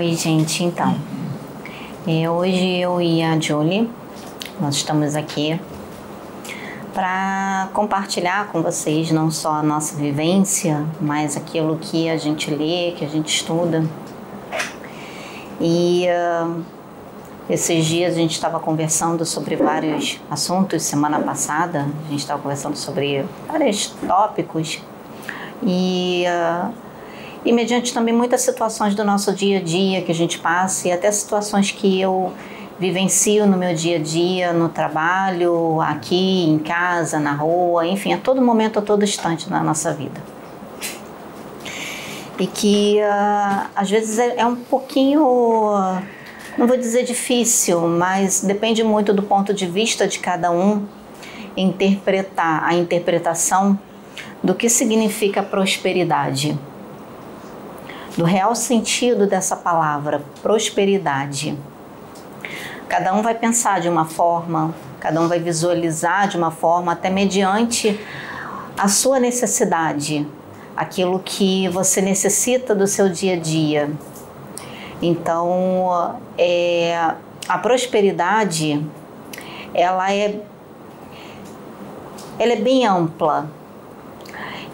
Oi, gente, então. É, hoje eu e a Julie, nós estamos aqui para compartilhar com vocês não só a nossa vivência, mas aquilo que a gente lê, que a gente estuda. E uh, esses dias a gente estava conversando sobre vários assuntos, semana passada a gente estava conversando sobre vários tópicos e uh, e mediante também muitas situações do nosso dia a dia que a gente passa e até situações que eu vivencio no meu dia a dia, no trabalho, aqui, em casa, na rua, enfim, a todo momento, a todo instante na nossa vida. E que uh, às vezes é, é, um pouquinho, não vou dizer difícil, mas depende muito do ponto de vista de cada um interpretar a interpretação do que significa prosperidade do real sentido dessa palavra, prosperidade. Cada um vai pensar de uma forma, cada um vai visualizar de uma forma, até mediante a sua necessidade, aquilo que você necessita do seu dia a dia. Então, é, a prosperidade, ela é, ela é bem ampla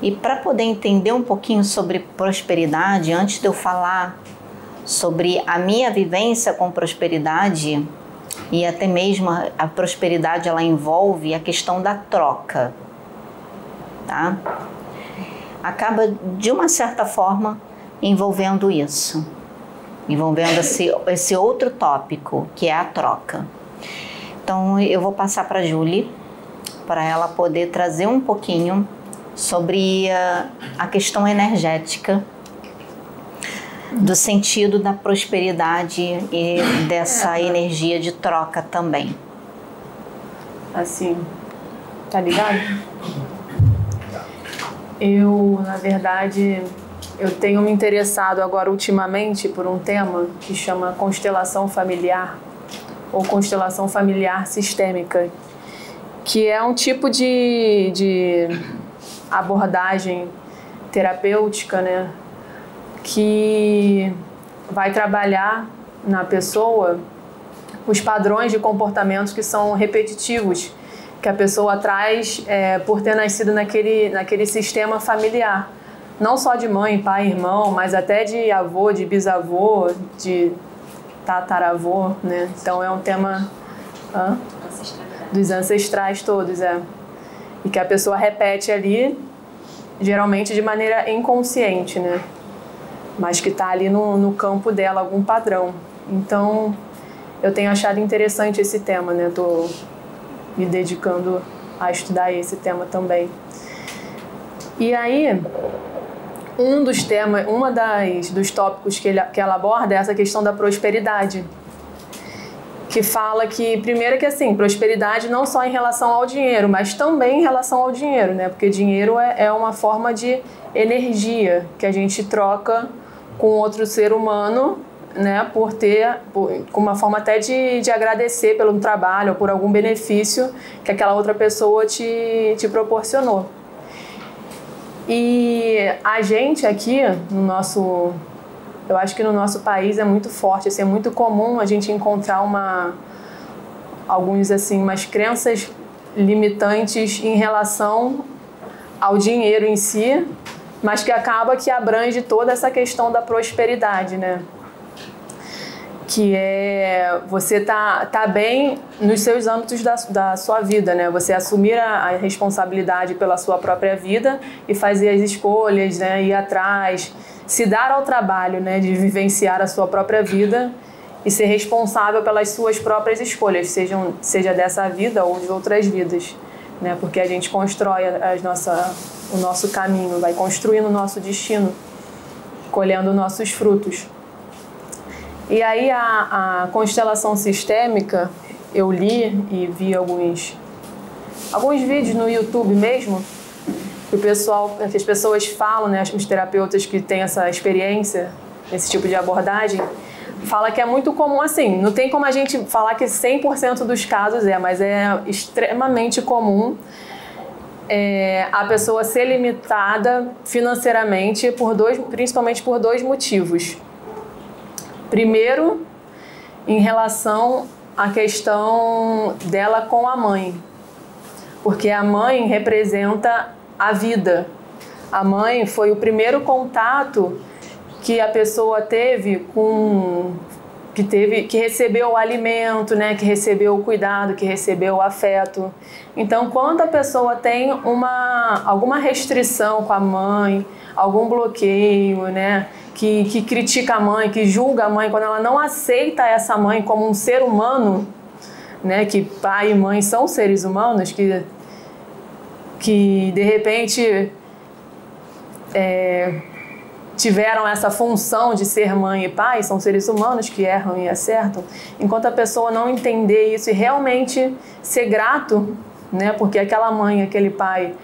e para poder entender um pouquinho sobre prosperidade, antes de eu falar sobre a minha vivência com prosperidade, e até mesmo a prosperidade ela envolve a questão da troca, tá? Acaba de uma certa forma envolvendo isso, envolvendo esse, esse outro tópico que é a troca. Então eu vou passar para Julie para ela poder trazer um pouquinho sobre a, a questão energética do sentido da prosperidade e dessa energia de troca também. Assim, tá ligado? Eu, na verdade, eu tenho me interessado agora ultimamente por um tema que chama constelação familiar ou constelação familiar sistêmica, que é um tipo de, de abordagem terapêutica, né, que vai trabalhar na pessoa os padrões de comportamentos que são repetitivos que a pessoa traz é, por ter nascido naquele, naquele sistema familiar. Não só de mãe, pai, irmão, mas até de avô, de bisavô, de tataravô, né? Então é um tema hã? dos ancestrais todos, é e que a pessoa repete ali, geralmente de maneira inconsciente, né? Mas que está ali no, no campo dela algum padrão. Então, eu tenho achado interessante esse tema, né? Tô me dedicando a estudar esse tema também. E aí, um dos temas, uma das dos tópicos que, ele, que ela aborda é essa questão da prosperidade que fala que, primeiro que assim, prosperidade não só em relação ao dinheiro, mas também em relação ao dinheiro, né? Porque dinheiro é, é uma forma de energia que a gente troca com outro ser humano, né? Por ter, com uma forma até de, de agradecer pelo trabalho ou por algum benefício que aquela outra pessoa te, te proporcionou. E a gente aqui, no nosso eu acho que no nosso país é muito forte, assim, é muito comum a gente encontrar uma alguns assim, umas crenças limitantes em relação ao dinheiro em si, mas que acaba que abrange toda essa questão da prosperidade, né? Que é você tá, tá bem nos seus âmbitos da, da sua vida, né? Você assumir a, a responsabilidade pela sua própria vida e fazer as escolhas, né? Ir atrás, se dar ao trabalho né, de vivenciar a sua própria vida e ser responsável pelas suas próprias escolhas, sejam, seja dessa vida ou de outras vidas. Né? Porque a gente constrói as nossa, o nosso caminho, vai construindo o nosso destino, colhendo nossos frutos. E aí a, a constelação sistêmica, eu li e vi alguns, alguns vídeos no YouTube mesmo, o pessoal, que as pessoas falam, né, os terapeutas que têm essa experiência, esse tipo de abordagem, fala que é muito comum assim, não tem como a gente falar que 100% dos casos é, mas é extremamente comum é, a pessoa ser limitada financeiramente por dois, principalmente por dois motivos. Primeiro, em relação à questão dela com a mãe, porque a mãe representa a vida. A mãe foi o primeiro contato que a pessoa teve com que teve que recebeu o alimento, né, que recebeu o cuidado, que recebeu o afeto. Então, quando a pessoa tem uma alguma restrição com a mãe, algum bloqueio, né, que, que critica a mãe, que julga a mãe, quando ela não aceita essa mãe como um ser humano, né, que pai e mãe são seres humanos, que, que de repente é, tiveram essa função de ser mãe e pai, são seres humanos que erram e acertam, enquanto a pessoa não entender isso e realmente ser grato, né, porque aquela mãe, aquele pai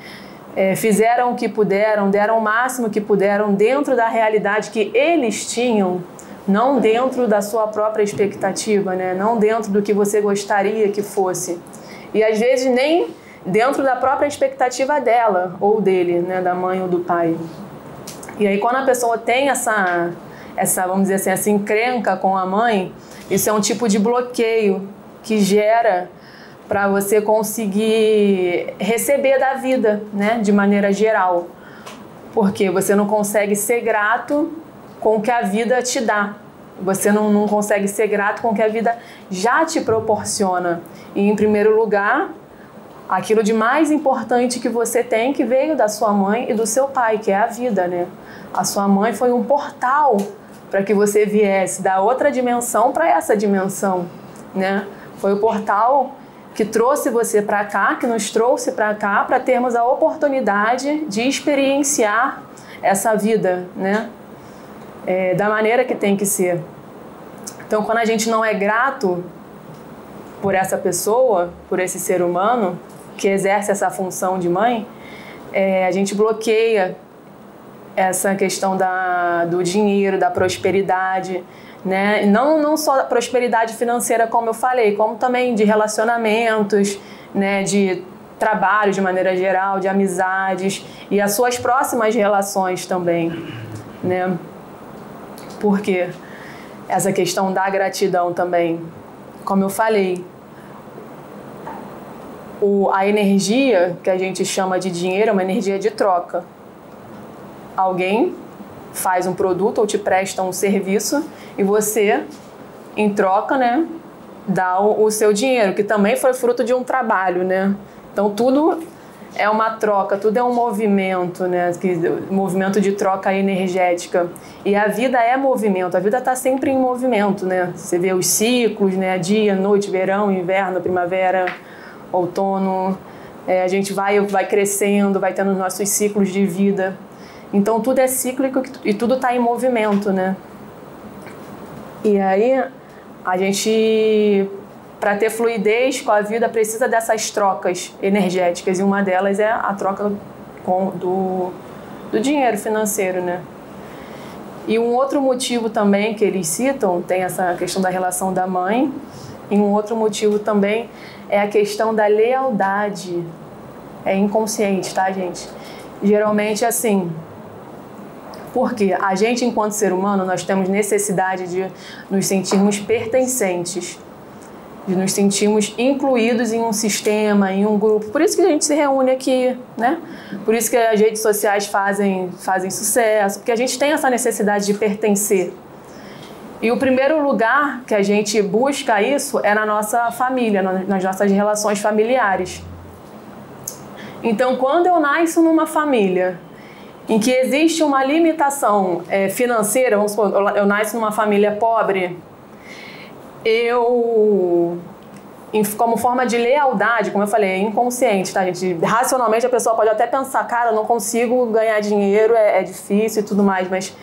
é, fizeram o que puderam, deram o máximo que puderam dentro da realidade que eles tinham, não dentro da sua própria expectativa, né, não dentro do que você gostaria que fosse. E às vezes nem dentro da própria expectativa dela ou dele, né, da mãe ou do pai. E aí quando a pessoa tem essa, essa vamos dizer assim, essa encrenca com a mãe, isso é um tipo de bloqueio que gera para você conseguir receber da vida, né, de maneira geral. Porque você não consegue ser grato com o que a vida te dá. Você não, não consegue ser grato com o que a vida já te proporciona. E, em primeiro lugar, aquilo de mais importante que você tem que veio da sua mãe e do seu pai, que é a vida, né? A sua mãe foi um portal para que você viesse da outra dimensão para essa dimensão, né? Foi o portal que trouxe você para cá, que nos trouxe para cá para termos a oportunidade de experienciar essa vida, né? É, da maneira que tem que ser. Então, quando a gente não é grato por essa pessoa, por esse ser humano que exerce essa função de mãe, é, a gente bloqueia essa questão da, do dinheiro, da prosperidade, né? Não, não só prosperidade financeira, como eu falei, como também de relacionamentos, né? De trabalho de maneira geral, de amizades e as suas próximas relações também, né? Porque essa questão da gratidão também, como eu falei, o, a energia que a gente chama de dinheiro é uma energia de troca alguém faz um produto ou te presta um serviço e você, em troca, né, dá o, o seu dinheiro, que também foi fruto de um trabalho, né? Então tudo é uma troca, tudo é um movimento, né? Que, movimento de troca energética. E a vida é movimento, a vida está sempre em movimento, né? Você vê os ciclos, né? Dia, noite, verão, inverno, primavera, outono. É, a gente vai, vai crescendo, vai tendo nossos ciclos de vida. Então tudo é cíclico e tudo está em movimento, né? E aí a gente, para ter fluidez com a vida, precisa dessas trocas energéticas e uma delas é a troca com, do, do dinheiro financeiro, né? E um outro motivo também que eles citam tem essa questão da relação da mãe. E um outro motivo também é a questão da lealdade. É inconsciente, tá, gente? Geralmente, assim, porque a gente, enquanto ser humano, nós temos necessidade de nos sentirmos pertencentes, de nos sentirmos incluídos em um sistema, em um grupo. Por isso que a gente se reúne aqui, né? Por isso que as redes sociais fazem, fazem sucesso, porque a gente tem essa necessidade de pertencer. E o primeiro lugar que a gente busca isso é na nossa família, nas nossas relações familiares. Então, quando eu nasço numa família em que existe uma limitação é, financeira, vamos supor, eu, nasço numa família pobre, eu como forma de lealdade, como eu falei, é inconsciente, tá, gente? Racionalmente a pessoa pode até pensar, cara, eu não consigo ganhar dinheiro, é, é, difícil e tudo mais, mas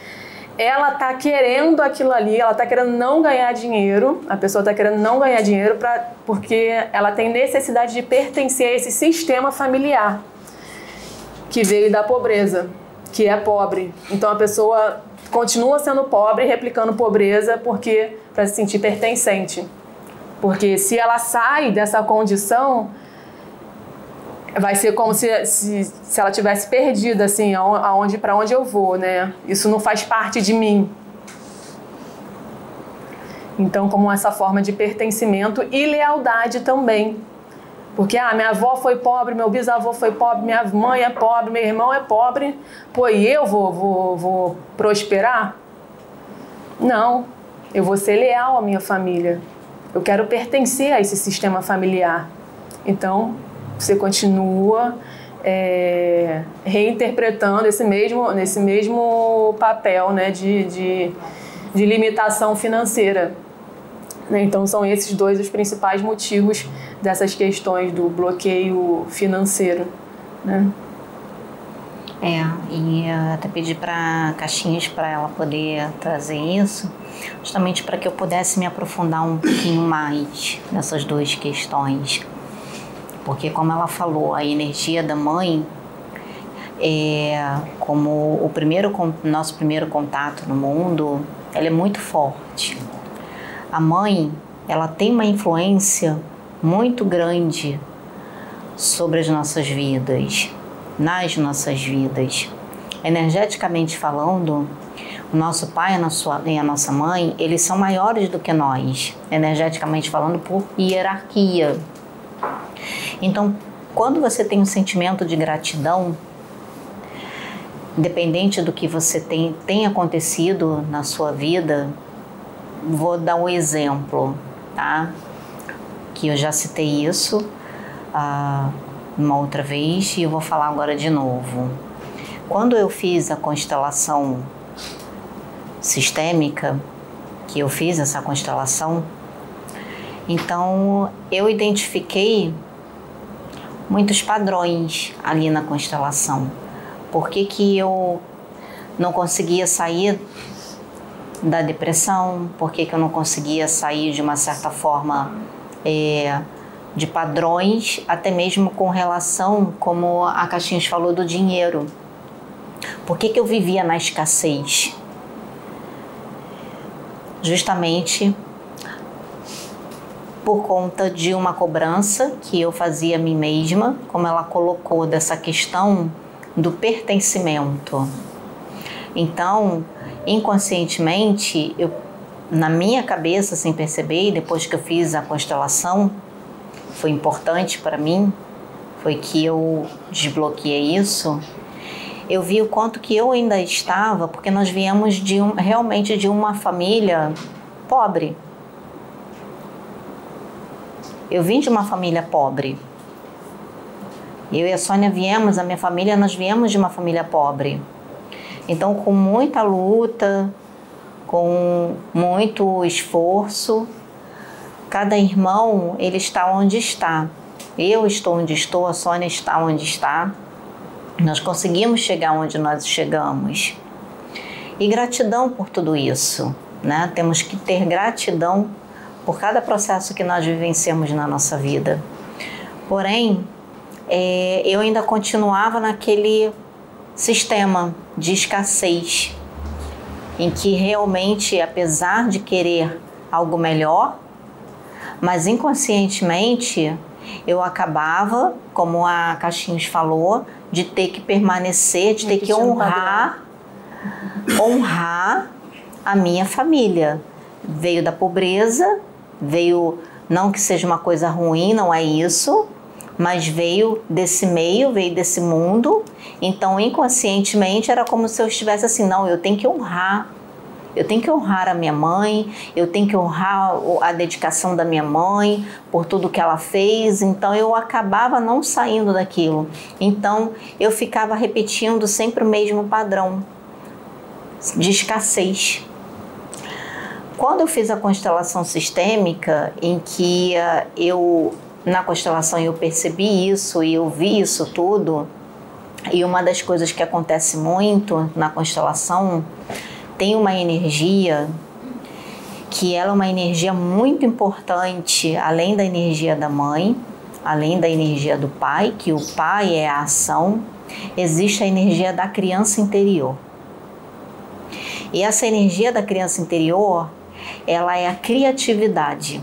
ela tá querendo aquilo ali, ela tá querendo não ganhar dinheiro, a pessoa tá querendo não ganhar dinheiro pra, porque ela tem necessidade de pertencer a esse sistema familiar que veio da pobreza que é pobre. Então a pessoa continua sendo pobre, replicando pobreza, porque para se sentir pertencente. Porque se ela sai dessa condição, vai ser como se, se, se ela tivesse perdido assim, aonde para onde eu vou, né? Isso não faz parte de mim. Então, como essa forma de pertencimento e lealdade também. Porque, ah, minha avó foi pobre, meu bisavô foi pobre, minha mãe é pobre, meu irmão é pobre, pô, e eu vou, vou, vou prosperar? Não, eu vou ser leal à minha família. Eu quero pertencer a esse sistema familiar. Então, você continua é, reinterpretando esse mesmo, nesse mesmo papel né, de, de, de limitação financeira. Né? Então, são esses dois os principais motivos dessas questões do bloqueio financeiro. Né? É, e até pedi para Caixinhas para ela poder trazer isso, justamente para que eu pudesse me aprofundar um pouquinho mais nessas duas questões. Porque, como ela falou, a energia da mãe é como o primeiro nosso primeiro contato no mundo, ela é muito forte. A mãe, ela tem uma influência muito grande sobre as nossas vidas, nas nossas vidas. Energeticamente falando, o nosso pai e a nossa mãe, eles são maiores do que nós, energeticamente falando, por hierarquia. Então, quando você tem um sentimento de gratidão, independente do que você tem, tem acontecido na sua vida, vou dar um exemplo, tá? Que eu já citei isso uh, uma outra vez e eu vou falar agora de novo. Quando eu fiz a constelação sistêmica, que eu fiz essa constelação, então eu identifiquei muitos padrões ali na constelação. Por que, que eu não conseguia sair da depressão? Por que, que eu não conseguia sair de uma certa forma é, de padrões, até mesmo com relação, como a Caixinhas falou, do dinheiro? Por que, que eu vivia na escassez? Justamente por conta de uma cobrança que eu fazia a mim mesma, como ela colocou dessa questão do pertencimento. Então, inconscientemente, eu na minha cabeça, sem perceber, depois que eu fiz a constelação, foi importante para mim, foi que eu desbloqueei isso. Eu vi o quanto que eu ainda estava, porque nós viemos de um, realmente de uma família pobre, eu vim de uma família pobre. Eu e a Sônia viemos, a minha família, nós viemos de uma família pobre. Então, com muita luta, com muito esforço, cada irmão, ele está onde está. Eu estou onde estou, a Sônia está onde está. Nós conseguimos chegar onde nós chegamos. E gratidão por tudo isso, né? Temos que ter gratidão por cada processo que nós vivenciamos na nossa vida. Porém, é, eu ainda continuava naquele sistema de escassez, em que realmente, apesar de querer algo melhor, mas inconscientemente eu acabava, como a Caixinhos falou, de ter que permanecer, de ter que honrar, honrar a minha família. Veio da pobreza, veio não que seja uma coisa ruim, não é isso, mas veio desse meio, veio desse mundo. Então, inconscientemente, era como se eu estivesse assim: não, eu tenho que honrar. Eu tenho que honrar a minha mãe, eu tenho que honrar a dedicação da minha mãe por tudo que ela fez. Então, eu acabava não saindo daquilo. Então, eu ficava repetindo sempre o mesmo padrão de escassez. Quando eu fiz a constelação sistêmica, em que uh, eu, na constelação, eu percebi isso e eu vi isso tudo, e uma das coisas que acontece muito na constelação tem uma energia que ela é uma energia muito importante, além da energia da mãe, além da energia do pai, que o pai é a ação, existe a energia da criança interior. E essa energia da criança interior, ela é a criatividade.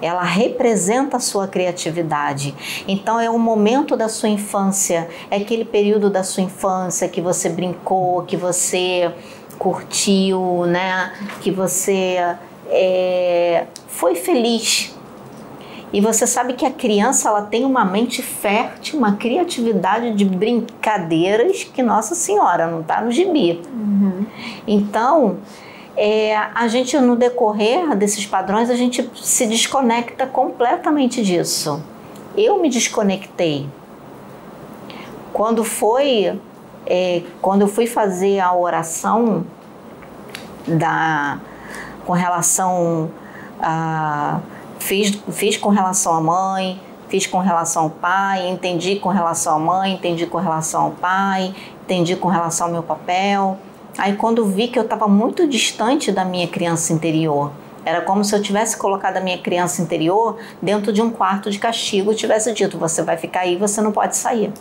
Ela representa a sua criatividade. Então é o momento da sua infância, é aquele período da sua infância que você brincou, que você curtiu, né? Que você é, foi feliz. E você sabe que a criança ela tem uma mente fértil, uma criatividade de brincadeiras que Nossa Senhora não está no gibi. Uhum. Então, é, a gente no decorrer desses padrões a gente se desconecta completamente disso. Eu me desconectei quando foi é, quando eu fui fazer a oração da com relação a fiz, fiz com relação à mãe, fiz com relação ao pai, entendi com relação à mãe, entendi com relação ao pai, entendi com relação ao meu papel. Aí quando vi que eu estava muito distante da minha criança interior, era como se eu tivesse colocado a minha criança interior dentro de um quarto de castigo e tivesse dito: você vai ficar aí, você não pode sair.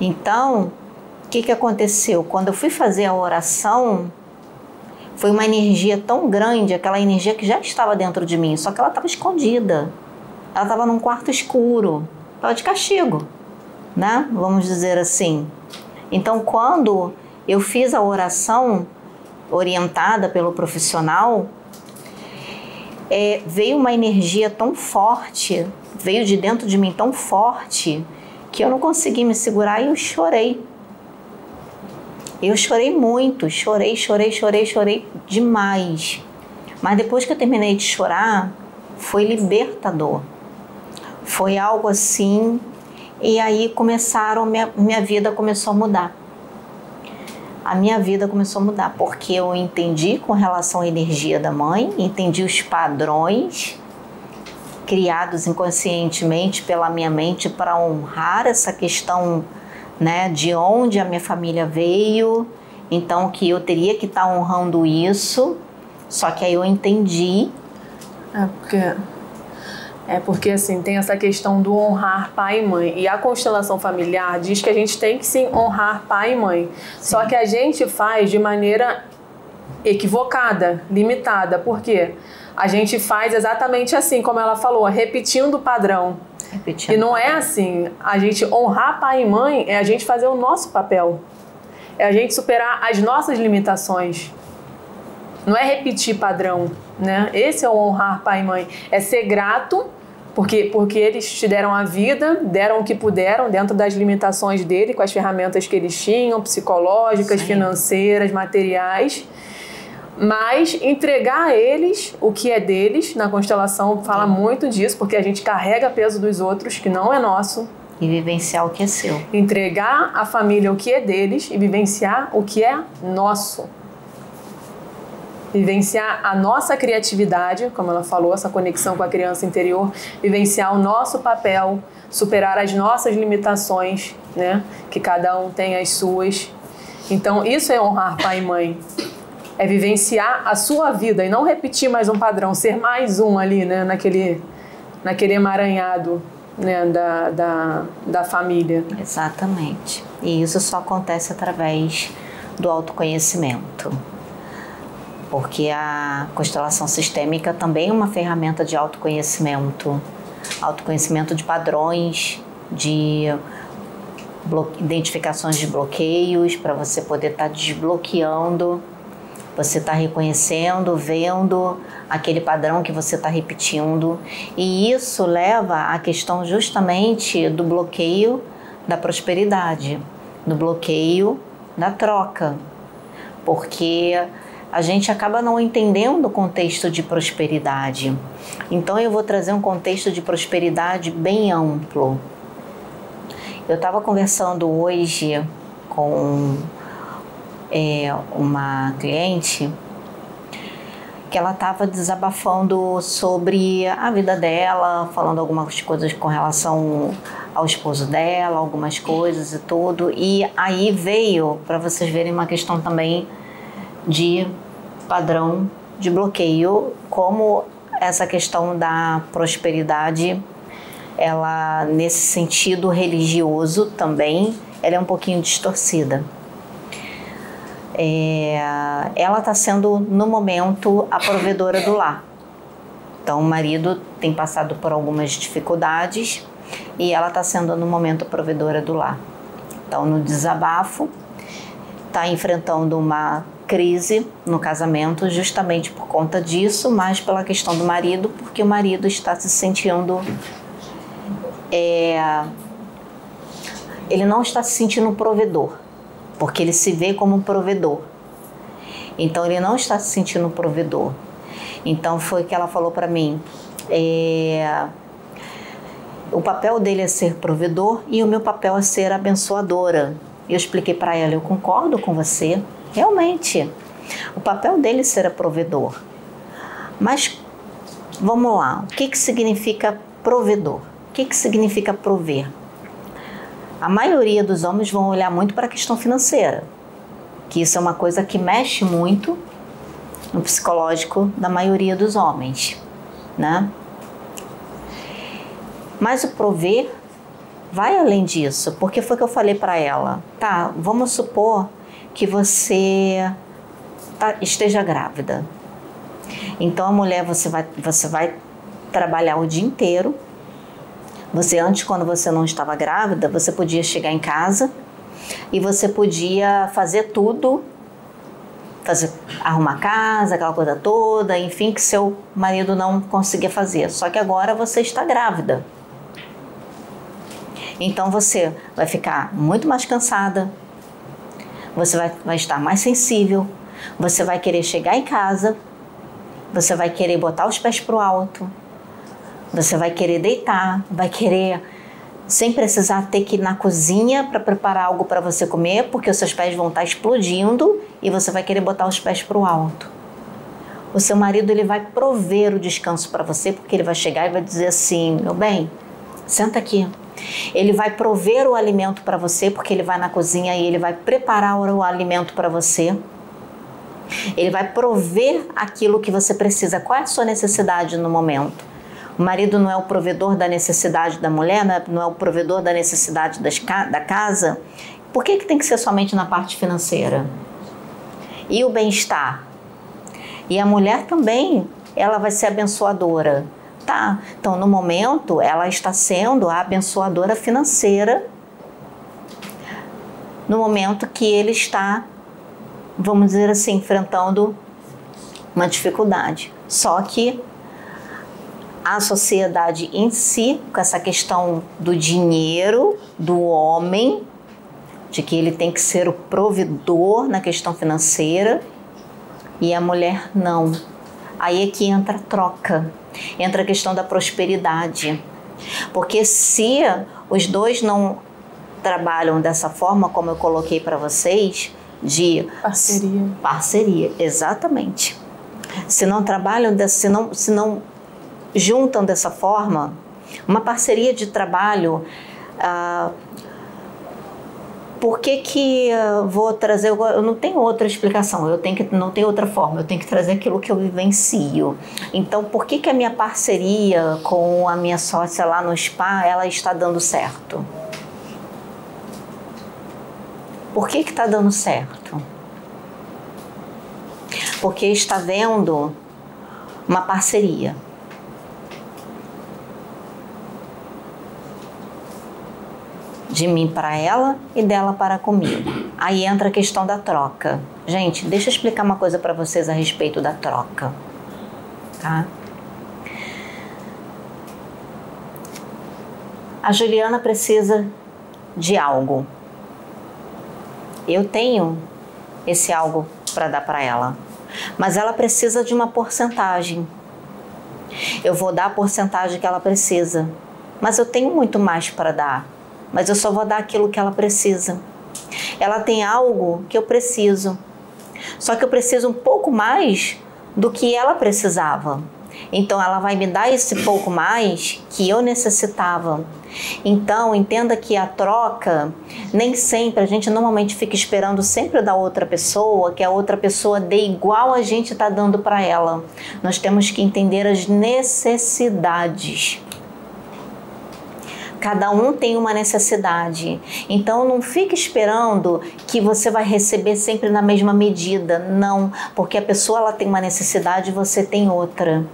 Então, o que, que aconteceu? Quando eu fui fazer a oração, foi uma energia tão grande, aquela energia que já estava dentro de mim, só que ela estava escondida. Ela estava num quarto escuro, estava de castigo, né? Vamos dizer assim. Então, quando eu fiz a oração orientada pelo profissional, é, veio uma energia tão forte, veio de dentro de mim tão forte, que eu não consegui me segurar e eu chorei. Eu chorei muito, chorei, chorei, chorei, chorei demais. Mas depois que eu terminei de chorar, foi libertador. Foi algo assim, e aí começaram, minha, minha vida começou a mudar. A minha vida começou a mudar, porque eu entendi com relação à energia da mãe, entendi os padrões criados inconscientemente pela minha mente para honrar essa questão né, de onde a minha família veio, então que eu teria que estar tá honrando isso. Só que aí eu entendi. É porque é porque assim, tem essa questão do honrar pai e mãe. E a constelação familiar diz que a gente tem que sim honrar pai e mãe. Sim. Só que a gente faz de maneira equivocada, limitada. Por quê? A gente faz exatamente assim, como ela falou, repetindo o padrão. Repetindo. E não é assim. A gente honrar pai e mãe é a gente fazer o nosso papel. É a gente superar as nossas limitações. Não é repetir padrão, né? Esse é o honrar pai e mãe. É ser grato porque, porque eles te deram a vida, deram o que puderam dentro das limitações dele, com as ferramentas que eles tinham, psicológicas, Sim. financeiras, materiais mas entregar a eles o que é deles, na constelação fala muito disso, porque a gente carrega peso dos outros que não é nosso. E vivenciar o que é seu. Entregar à família o que é deles e vivenciar o que é nosso. Vivenciar a nossa criatividade, como ela falou, essa conexão com a criança interior, vivenciar o nosso papel, superar as nossas limitações, né? Que cada um tem as suas. Então, isso é honrar pai e mãe é vivenciar a sua vida e não repetir mais um padrão, ser mais um ali, né, naquele, naquele emaranhado né, da, da, da família. Exatamente. E isso só acontece através do autoconhecimento. Porque a constelação sistêmica também é uma ferramenta de autoconhecimento autoconhecimento de padrões, de identificações de bloqueios, para você poder estar tá desbloqueando você está reconhecendo, vendo aquele padrão que você está repetindo. E isso leva à questão justamente do bloqueio da prosperidade, do bloqueio da troca. Porque a gente acaba não entendendo o contexto de prosperidade. Então eu vou trazer um contexto de prosperidade bem amplo. Eu estava conversando hoje com é, uma cliente que ela estava desabafando sobre a vida dela, falando algumas coisas com relação ao esposo dela, algumas coisas e tudo. E aí veio, para vocês verem, uma questão também de padrão de bloqueio, como essa questão da prosperidade, ela nesse sentido religioso também, ela é um pouquinho distorcida é, ela está sendo, no momento, a provedora do lar. Então, o marido tem passado por algumas dificuldades e ela está sendo, no momento, a provedora do lar. Então, no desabafo, está enfrentando uma crise no casamento justamente por conta disso, mas pela questão do marido, porque o marido está se sentindo. É, ele não está se sentindo provedor, porque ele se vê como um provedor. Então ele não está se sentindo provedor. Então foi que ela falou para mim. É, o papel dele é ser provedor e o meu papel é ser abençoadora. Eu expliquei para ela, eu concordo com você, realmente. O papel dele é ser provedor. Mas vamos lá, o que, que significa provedor? O que, que significa prover? A maioria dos homens vão olhar muito para a questão financeira, que isso é uma coisa que mexe muito no psicológico da maioria dos homens, né? Mas o prover vai além disso, porque foi que eu falei para ela, tá? Vamos supor que você tá, esteja grávida. Então a mulher você vai você vai trabalhar o dia inteiro. Você antes quando você não estava grávida, você podia chegar em casa e você podia fazer tudo fazer, arrumar casa, aquela coisa toda, enfim, que seu marido não conseguia fazer. Só que agora você está grávida. Então você vai ficar muito mais cansada, você vai, vai estar mais sensível, você vai querer chegar em casa, você vai querer botar os pés para o alto, você vai querer deitar, vai querer sem precisar ter que ir na cozinha para preparar algo para você comer, porque os seus pés vão estar explodindo e você vai querer botar os pés para o alto. O seu marido ele vai prover o descanso para você, porque ele vai chegar e vai dizer assim: meu bem, senta aqui. Ele vai prover o alimento para você, porque ele vai na cozinha e ele vai preparar o alimento para você. Ele vai prover aquilo que você precisa. Qual é a sua necessidade no momento? O marido não é o provedor da necessidade da mulher, não é, o provedor da necessidade das, da casa. Por que, que tem que ser somente na parte financeira? E o bem-estar? E a mulher também, ela vai ser abençoadora. Tá, então no momento ela está sendo a abençoadora financeira no momento que ele está, vamos dizer assim, enfrentando uma dificuldade. Só que a sociedade em si, com essa questão do dinheiro, do homem, de que ele tem que ser o provedor na questão financeira, e a mulher não. Aí é que entra a troca, entra a questão da prosperidade. Porque se os dois não trabalham dessa forma, como eu coloquei para vocês, de parceria. Parceria, exatamente. Se não trabalham, se não, se não juntam dessa forma uma parceria de trabalho. Ah, por que, que uh, vou trazer? Eu não tenho outra explicação, eu tenho que, não tem outra forma, eu tenho que trazer aquilo que eu vivencio. Então, por que, que a minha parceria com a minha sócia lá no spa ela está dando certo? Por que está dando certo? Porque está vendo uma parceria. De mim para ela e dela para comigo. Aí entra a questão da troca. Gente, deixa eu explicar uma coisa para vocês a respeito da troca, tá? A Juliana precisa de algo. Eu tenho esse algo para dar para ela, mas ela precisa de uma porcentagem. Eu vou dar a porcentagem que ela precisa, mas eu tenho muito mais para dar mas eu só vou dar aquilo que ela precisa. Ela tem algo que eu preciso, só que eu preciso um pouco mais do que ela precisava. Então ela vai me dar esse pouco mais que eu necessitava. Então entenda que a troca nem sempre a gente normalmente fica esperando sempre da outra pessoa que a outra pessoa dê igual a gente está dando para ela. Nós temos que entender as necessidades. Cada um tem uma necessidade. Então não fique esperando que você vai receber sempre na mesma medida. Não, porque a pessoa ela tem uma necessidade e você tem outra.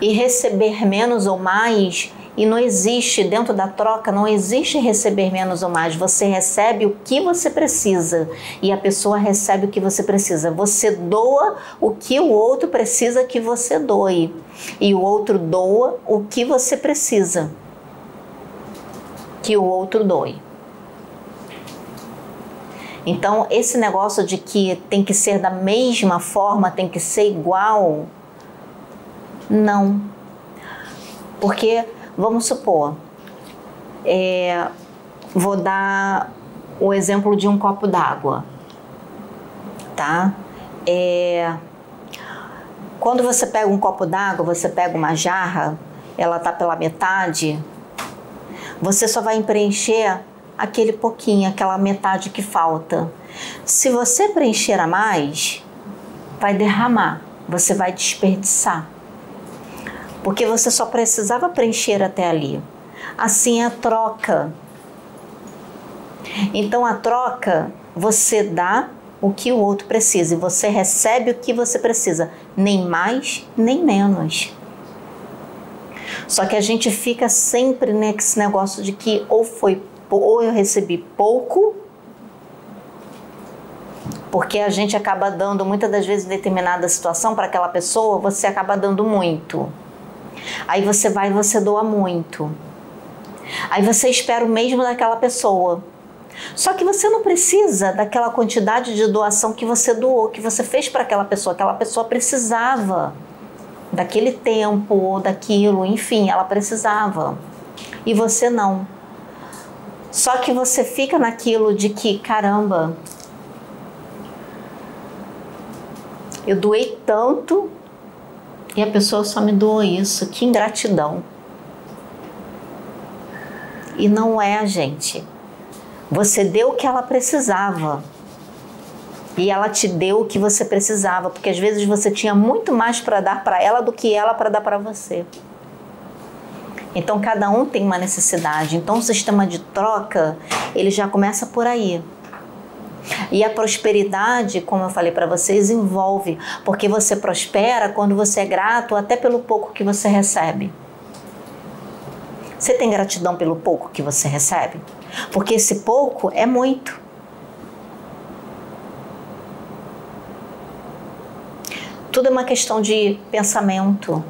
E receber menos ou mais, E não existe, dentro da troca, não existe receber menos ou mais. Você recebe o que você precisa e a pessoa recebe o que você precisa. Você doa o que o outro precisa que você doe. E o outro doa o que você precisa que o outro doe. Então, esse negócio de que tem que ser da mesma forma, tem que ser igual, não. Porque Vamos supor, é, vou dar o exemplo de um copo d'água, tá? É, quando você pega um copo d'água, você pega uma jarra, ela tá pela metade, você só vai preencher aquele pouquinho, aquela metade que falta. Se você preencher a mais, vai derramar, você vai desperdiçar porque você só precisava preencher até ali. Assim é a troca. Então a troca, você dá o que o outro precisa e você recebe o que você precisa, nem mais nem menos. Só que a gente fica sempre nesse negócio de que ou foi ou eu recebi pouco, porque a gente acaba dando muitas das vezes em determinada situação para aquela pessoa, você acaba dando muito. Aí você vai e você doa muito. Aí você espera o mesmo daquela pessoa. Só que você não precisa daquela quantidade de doação que você doou, que você fez para aquela pessoa. Aquela pessoa precisava daquele tempo, daquilo, enfim, ela precisava. E você não. Só que você fica naquilo de que, caramba, eu doei tanto e a pessoa só me doou isso. Que ingratidão. E não é gente. Você deu o que ela precisava. E ela te deu o que você precisava, porque às vezes você tinha muito mais para dar para ela do que ela para dar para você. Então cada um tem uma necessidade. Então o sistema de troca, ele já começa por aí. E a prosperidade, como eu falei para vocês, envolve, porque você prospera quando você é grato até pelo pouco que você recebe. Você tem gratidão pelo pouco que você recebe? Porque esse pouco é muito. Tudo é uma questão de pensamento.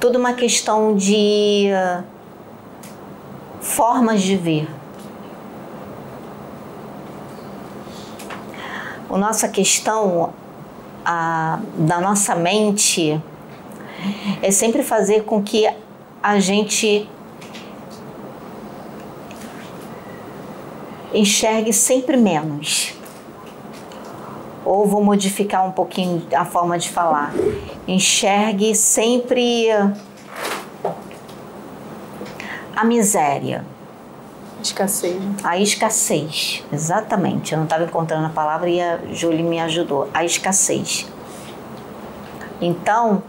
Tudo é uma questão de uh, formas de ver. A nossa questão a, da nossa mente é sempre fazer com que a gente enxergue sempre menos. Ou vou modificar um pouquinho a forma de falar. Enxergue sempre a miséria. Escassez. A escassez, exatamente. Eu não estava encontrando a palavra e a Julie me ajudou. A escassez. Então,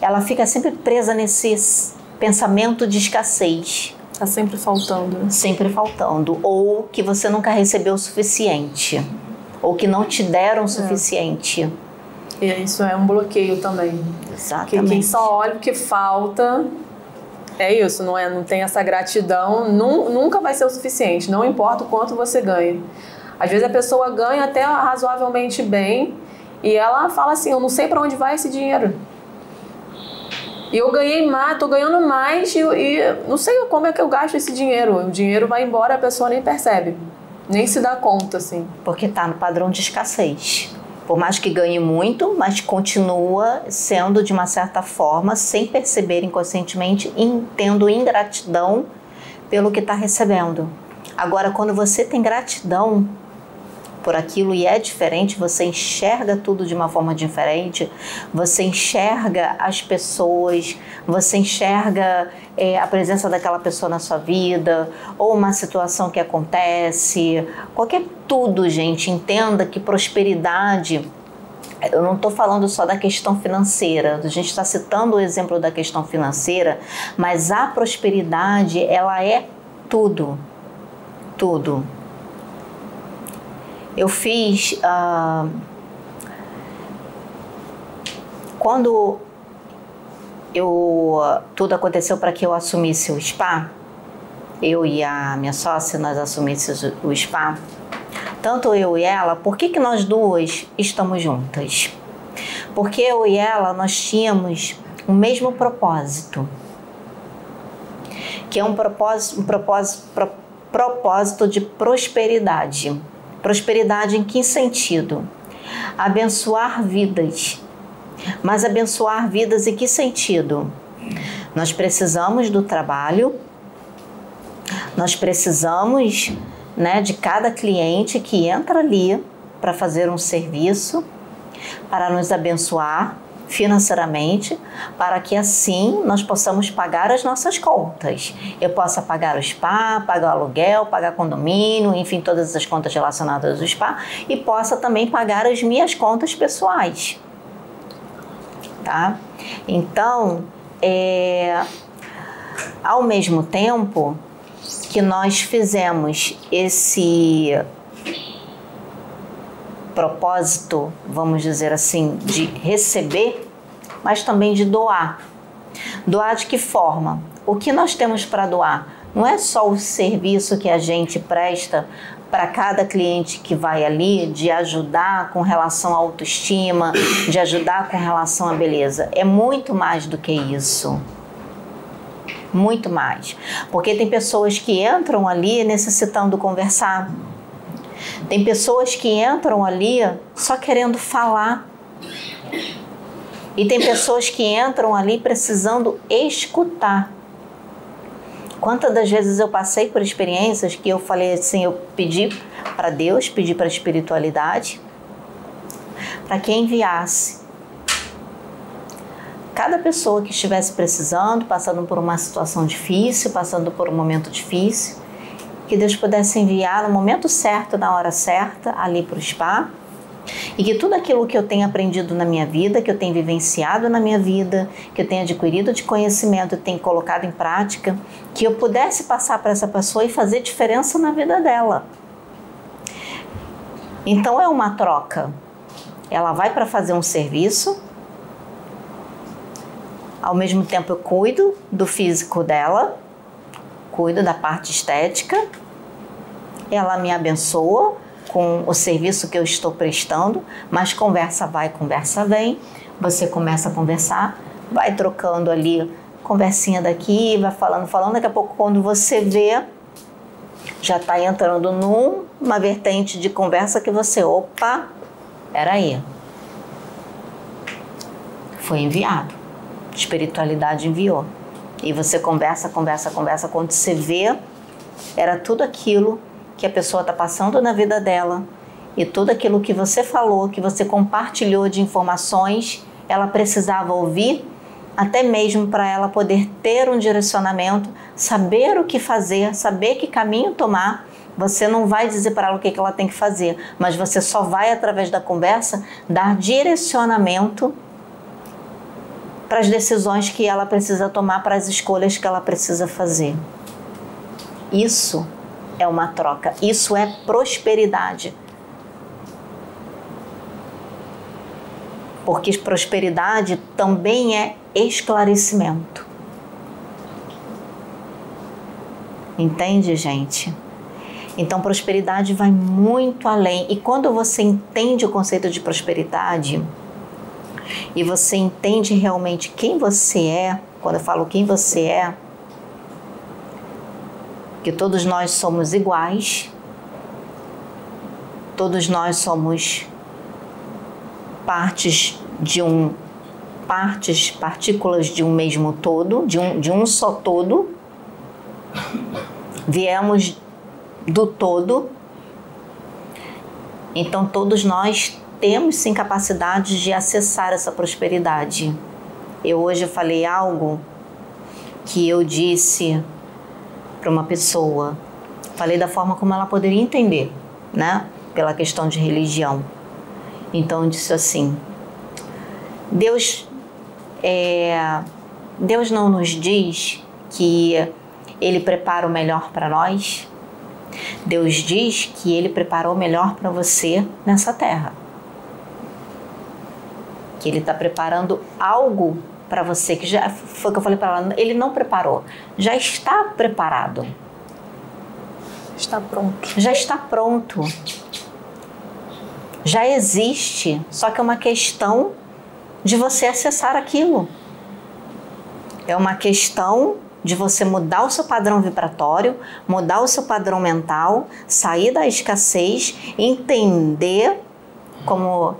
ela fica sempre presa nesse pensamento de escassez. Está sempre faltando. Sempre faltando. Ou que você nunca recebeu o suficiente. Ou que não te deram o é. suficiente. É. E isso é um bloqueio também. Exatamente. Que quem só olha o que falta é isso, não, é, não tem essa gratidão, nunca vai ser o suficiente, não importa o quanto você ganha. Às vezes a pessoa ganha até razoavelmente bem e ela fala assim: Eu não sei para onde vai esse dinheiro. E eu ganhei mais, tô ganhando mais e, e, não sei como é que eu gasto esse dinheiro. O dinheiro vai embora, a pessoa nem percebe, nem se dá conta, assim. Porque tá no padrão de escassez por mais que ganhe muito, mas continua sendo de uma certa forma, sem perceber inconscientemente, tendo ingratidão pelo que está recebendo. Agora, quando você tem gratidão por aquilo e é diferente, você enxerga tudo de uma forma diferente, você enxerga as pessoas, você enxerga é, a presença daquela pessoa na sua vida, ou uma situação que acontece, qualquer tudo, gente, entenda que prosperidade eu não estou falando só da questão financeira, a gente está citando o exemplo da questão financeira, mas a prosperidade, ela é tudo, tudo eu fiz. Uh, quando eu tudo aconteceu para que eu assumisse o spa. Eu e a minha sócia nós assumíssemos o spa. Tanto eu e ela, por que, que nós duas estamos juntas? Porque eu e ela nós tínhamos o mesmo propósito, que é um propósito, um propósito, pro, propósito de prosperidade. Prosperidade em que sentido? Abençoar vidas. Mas abençoar vidas em que sentido? Nós precisamos do trabalho, nós precisamos né, de cada cliente que entra ali para fazer um serviço, para nos abençoar financeiramente, para que assim nós possamos pagar as nossas contas. Eu possa pagar o spa, pagar o aluguel, pagar condomínio, enfim, todas as contas relacionadas ao spa e possa também pagar as minhas contas pessoais. Tá? Então, é, ao mesmo tempo que nós fizemos esse propósito, vamos dizer assim, de receber, mas também de doar. Doar de que forma? O que nós temos para doar? Não é só o serviço que a gente presta para cada cliente que vai ali, de ajudar com relação à autoestima, de ajudar com relação à beleza. É muito mais do que isso. Muito mais. Porque tem pessoas que entram ali necessitando conversar tem pessoas que entram ali só querendo falar. E tem pessoas que entram ali precisando escutar. Quantas das vezes eu passei por experiências que eu falei assim, eu pedi para Deus, pedi para a espiritualidade, para que enviasse cada pessoa que estivesse precisando, passando por uma situação difícil, passando por um momento difícil, que Deus pudesse enviar no momento certo, na hora certa, ali para o spa. E que tudo aquilo que eu tenho aprendido na minha vida, que eu tenho vivenciado na minha vida, que eu tenho adquirido de conhecimento e tenho colocado em prática, que eu pudesse passar para essa pessoa e fazer diferença na vida dela. Então é uma troca. Ela vai para fazer um serviço, ao mesmo tempo eu cuido do físico dela, cuido da parte estética, ela me abençoa com o serviço que eu estou prestando, mas conversa vai, conversa vem, você começa a conversar, vai trocando ali conversinha daqui, vai falando, falando, daqui a pouco quando você vê, já está entrando numa vertente de conversa que você, opa, peraí, foi enviado, espiritualidade enviou. E você conversa, conversa, conversa. Quando você vê, era tudo aquilo que a pessoa está passando na vida dela e tudo aquilo que você falou, que você compartilhou de informações, ela precisava ouvir, até mesmo para ela poder ter um direcionamento, saber o que fazer, saber que caminho tomar. Você não vai dizer para ela o que ela tem que fazer, mas você só vai, através da conversa, dar direcionamento para as decisões que ela precisa tomar, para as escolhas que ela precisa fazer. Isso é uma troca, isso é prosperidade. Porque prosperidade também é esclarecimento. Entende, gente? Então, prosperidade vai muito além. E quando você entende o conceito de prosperidade, e você entende realmente quem você é, quando eu falo quem você é, que todos nós somos iguais, todos nós somos partes de um partes, partículas de um mesmo todo, de um, de um só todo. Viemos do todo. Então todos nós temos sim capacidade de acessar essa prosperidade. Eu hoje falei algo que eu disse para uma pessoa, falei da forma como ela poderia entender, né? Pela questão de religião. Então eu disse assim: Deus é, Deus não nos diz que Ele prepara o melhor para nós. Deus diz que Ele preparou o melhor para você nessa terra que Ele está preparando algo para você, que já foi o que eu falei para ela, ele não preparou, já está preparado. Está pronto. Já está pronto. Já existe, só que é uma questão de você acessar aquilo. É uma questão de você mudar o seu padrão vibratório, mudar o seu padrão mental, sair da escassez, entender como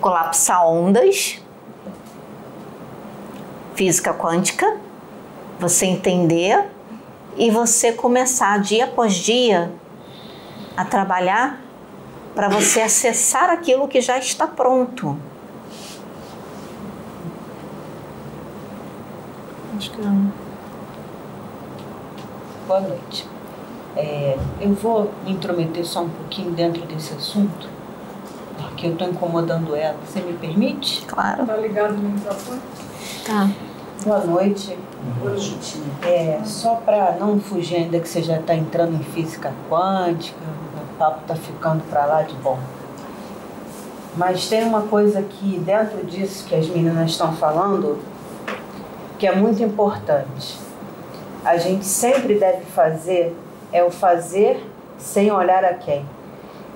colapsar ondas, física quântica, você entender e você começar dia após dia a trabalhar para você acessar aquilo que já está pronto. Acho que não. Boa noite. É, eu vou me intrometer só um pouquinho dentro desse assunto, porque eu estou incomodando ela. Você me permite? Claro. Tá ligado no microfone? Tá. Boa noite. É, só para não fugir ainda que você já está entrando em física quântica, o papo está ficando para lá de bom. Mas tem uma coisa que dentro disso que as meninas estão falando que é muito importante. A gente sempre deve fazer é o fazer sem olhar a quem.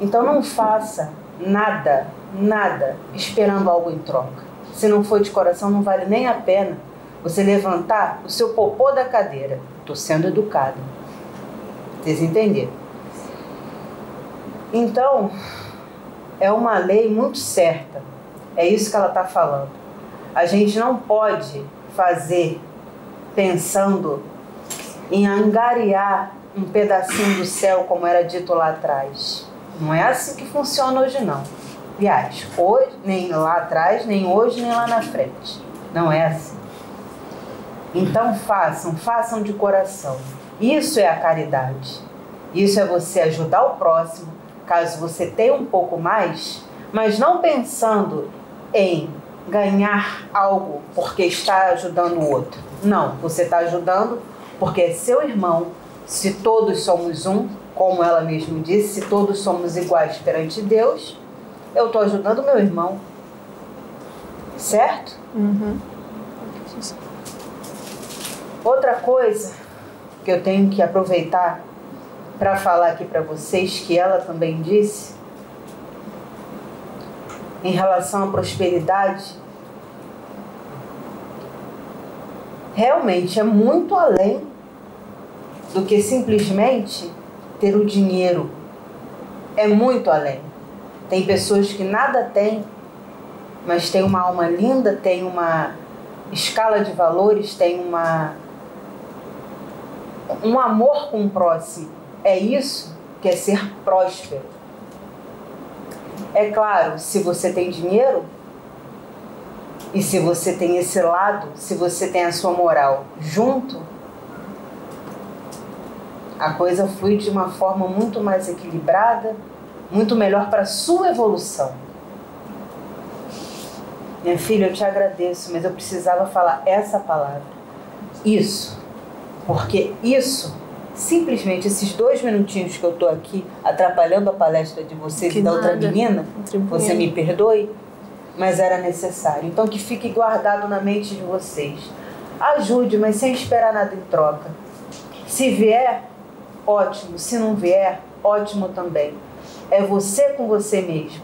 Então não faça nada, nada esperando algo em troca. Se não for de coração, não vale nem a pena você levantar o seu popô da cadeira. Estou sendo educada. Vocês entenderam? Então, é uma lei muito certa. É isso que ela está falando. A gente não pode fazer pensando em angariar um pedacinho do céu, como era dito lá atrás. Não é assim que funciona hoje, não. Aliás, hoje, nem lá atrás, nem hoje, nem lá na frente. Não é assim. Então façam, façam de coração. Isso é a caridade. Isso é você ajudar o próximo, caso você tenha um pouco mais, mas não pensando em ganhar algo porque está ajudando o outro. Não, você está ajudando porque é seu irmão. Se todos somos um, como ela mesma disse, se todos somos iguais perante Deus, eu estou ajudando meu irmão. Certo? Uhum. Outra coisa que eu tenho que aproveitar para falar aqui para vocês, que ela também disse, em relação à prosperidade, realmente é muito além do que simplesmente ter o dinheiro. É muito além. Tem pessoas que nada têm, mas tem uma alma linda, tem uma escala de valores, tem uma um amor com o próximo. É isso que é ser próspero. É claro, se você tem dinheiro e se você tem esse lado, se você tem a sua moral junto, a coisa flui de uma forma muito mais equilibrada, muito melhor para a sua evolução. Minha filha, eu te agradeço, mas eu precisava falar essa palavra. Isso. Porque isso simplesmente esses dois minutinhos que eu estou aqui atrapalhando a palestra de vocês Que e da outra nada. menina, Contribuindo. você me perdoe, mas era necessário. Então que fique guardado na mente de vocês. Ajude, mas sem esperar nada em troca. Se vier, ótimo. Se não vier, ótimo também. É você com você mesmo.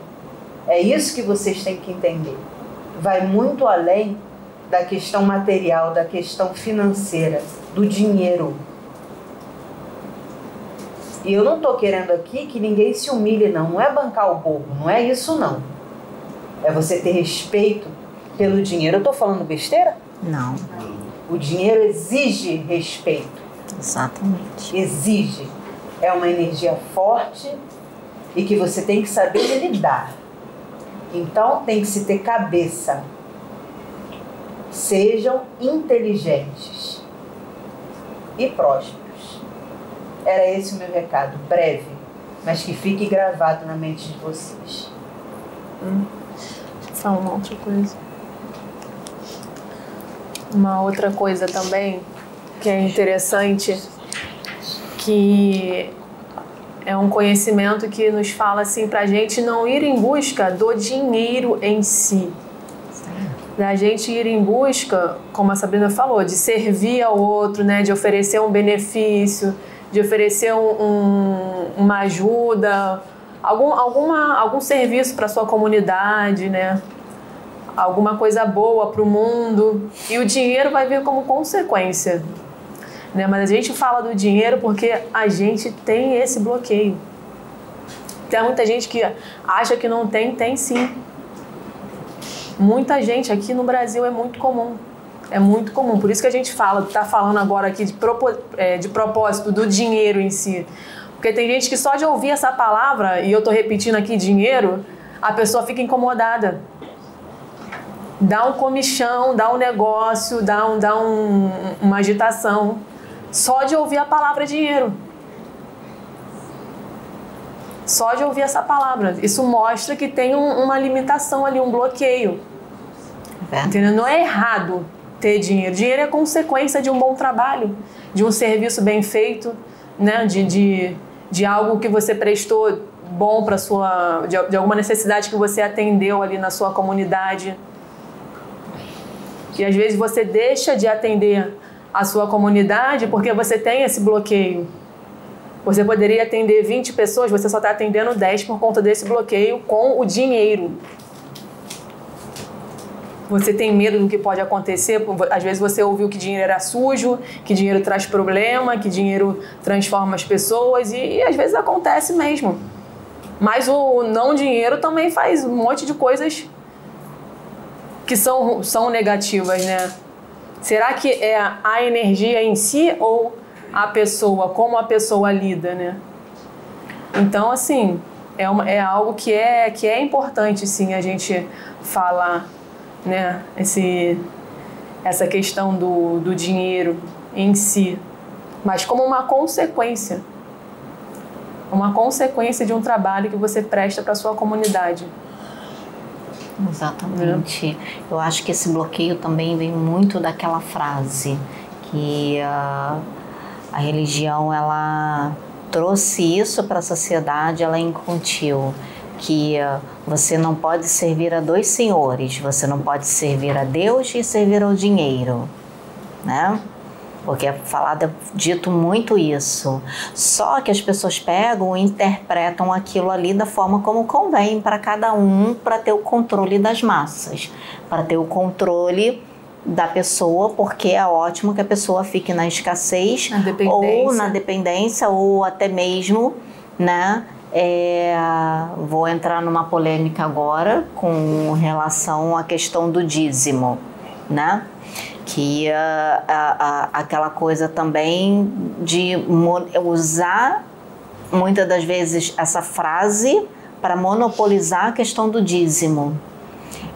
É isso que vocês têm que entender. Vai muito além da questão material, da questão financeira, do dinheiro. E eu não estou querendo aqui que ninguém se humilhe, não. Não é bancar o bobo, não é isso, não. É você ter respeito pelo dinheiro. Eu estou falando besteira? Não, O dinheiro exige respeito. Exatamente. Exige. É uma energia forte e que você tem que saber lidar. Então tem que se ter cabeça. Sejam inteligentes e prósperos. Era esse o meu recado, breve, mas que fique gravado na mente de vocês. Fala uma outra coisa. Uma outra coisa também que é interessante, que é um conhecimento que nos fala assim para a gente não ir em busca do dinheiro em si. da gente ir em busca, como a Sabrina falou, de servir ao outro, né, de oferecer um benefício, de oferecer um, um, uma ajuda, algum, alguma, algum serviço para sua comunidade, né? alguma coisa boa para o mundo e o dinheiro vai vir como consequência. Né? Mas a gente fala do dinheiro porque a gente tem esse bloqueio. Tem muita gente que acha que não tem, tem sim. Muita gente aqui no Brasil é muito comum. É muito comum. Por isso que a gente fala, está falando agora aqui de, é, de propósito do dinheiro em si. Porque tem gente que só de ouvir essa palavra, e eu estou repetindo aqui dinheiro, a pessoa fica incomodada dá um comichão, dá um negócio, dá, um, dá um, uma agitação, só de ouvir a palavra dinheiro. Só de ouvir essa palavra. Isso mostra que tem um, uma limitação ali, um bloqueio. É. Entendeu? Não é errado ter dinheiro. Dinheiro é consequência de um bom trabalho, de um serviço bem feito, né? de, de, de algo que você prestou bom para sua de, de alguma necessidade que você atendeu ali na sua comunidade e às vezes você deixa de atender a sua comunidade porque você tem esse bloqueio. Você poderia atender 20 pessoas, você só está atendendo 10 por conta desse bloqueio com o dinheiro. Você tem medo do que pode acontecer. Às vezes você ouviu que dinheiro era sujo, que dinheiro traz problema, que dinheiro transforma as pessoas, e, e às vezes acontece mesmo. Mas o não dinheiro também faz um monte de coisas que são, são negativas, né? Será que é a energia em si ou a pessoa, como a pessoa lida, né? Então, assim, é, uma, é algo que é, que é importante, sim, a gente falar, né? Esse, essa questão do, do dinheiro em si, mas como uma consequência. Uma consequência de um trabalho que você presta para sua comunidade. Exatamente. Eu acho que esse bloqueio também vem muito daquela frase que a, a religião ela trouxe isso para a sociedade, ela incutiu que uh, você não pode servir a dois senhores, você não pode servir a Deus e servir ao dinheiro, né? Porque é falado, dito muito isso. Só que as pessoas pegam e interpretam aquilo ali da forma como convém para cada um, para ter o controle das massas, para ter o controle da pessoa, porque é ótimo que a pessoa fique na escassez na ou na dependência ou até mesmo, né? É, vou entrar numa polêmica agora com relação à questão do dízimo, né? Que a, a, aquela coisa também de usar muitas das vezes essa frase para monopolizar a questão do dízimo.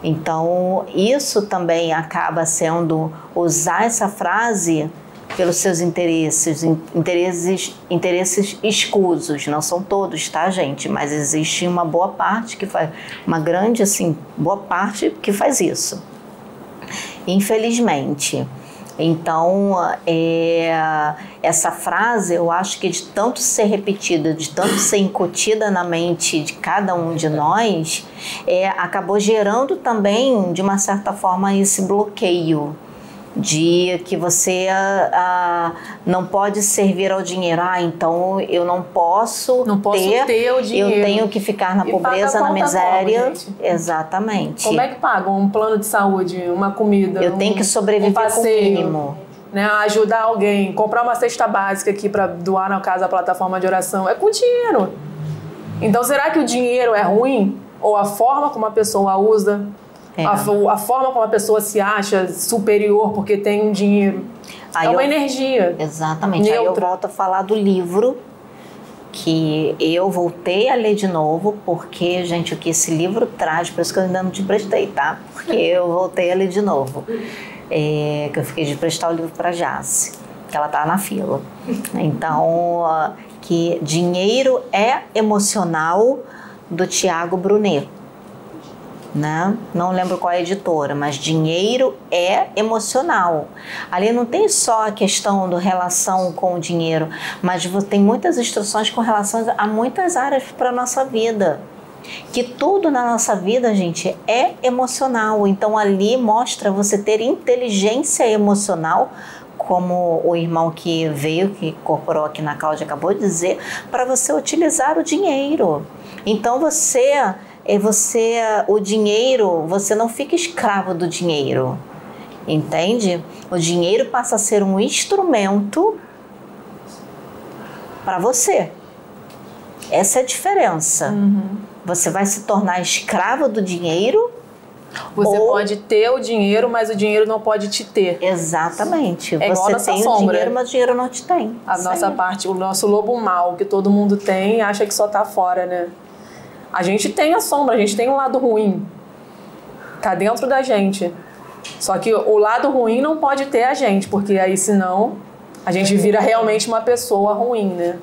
Então, isso também acaba sendo usar essa frase pelos seus interesses, interesses, interesses escusos. Não são todos, tá, gente? Mas existe uma boa parte que faz, uma grande, assim, boa parte que faz isso infelizmente. Então, é, essa frase, eu acho que de tanto ser repetida, de tanto ser incutida na mente de cada um de nós, é, acabou gerando também, de uma certa forma, esse bloqueio de que você ah, não pode servir ao dinheiro. Ah, então eu não posso, não posso ter, ter o dinheiro. Eu tenho que ficar na e pobreza, na miséria. Como, Exatamente. Como é que paga um plano de saúde, uma comida? Eu um, tenho que sobreviver um passeio, com o mínimo. Né, ajudar alguém, comprar uma cesta básica aqui para doar na casa a plataforma de oração, é com dinheiro. Então, será que o dinheiro é ruim? Ou a forma como a pessoa usa? É. A, a, forma como a pessoa se acha superior porque tem um dinheiro. Aí é uma eu, energia. Exatamente. Neutra. Aí eu volto a falar do livro que eu voltei a ler de novo, porque, gente, o que esse livro traz, por isso que eu ainda não te prestei, tá? Porque eu voltei a ler de novo. É, que eu fiquei de prestar o livro para Jace, que ela tá na fila. Então, que Dinheiro é Emocional, do Tiago Brunet né? Não lembro qual é a editora, mas dinheiro é emocional. Ali não tem só a questão da relação com o dinheiro, mas tem muitas instruções com relação a muitas áreas para nossa vida. que tudo na nossa vida, gente, é emocional. Então ali mostra você ter inteligência emocional, como o irmão que veio, que incorporou aqui na Cláudia acabou de dizer, para você utilizar o dinheiro. Então você é você o dinheiro, você não fica escravo do dinheiro. Entende? O dinheiro passa a ser um instrumento para você. Essa é a diferença. Uhum. Você vai se tornar escravo do dinheiro. Você ou... pode ter o dinheiro, mas o dinheiro não pode te ter. Exatamente. É você tem sombra. o dinheiro, mas o dinheiro não te tem. A Isso nossa aí. parte, o nosso lobo mal que todo mundo tem, acha que só tá fora, né? A gente tem a sombra, a gente tem um lado ruim. Tá dentro da gente. Só que o lado ruim não pode ter a gente, porque aí senão a gente vira realmente uma pessoa ruim, né?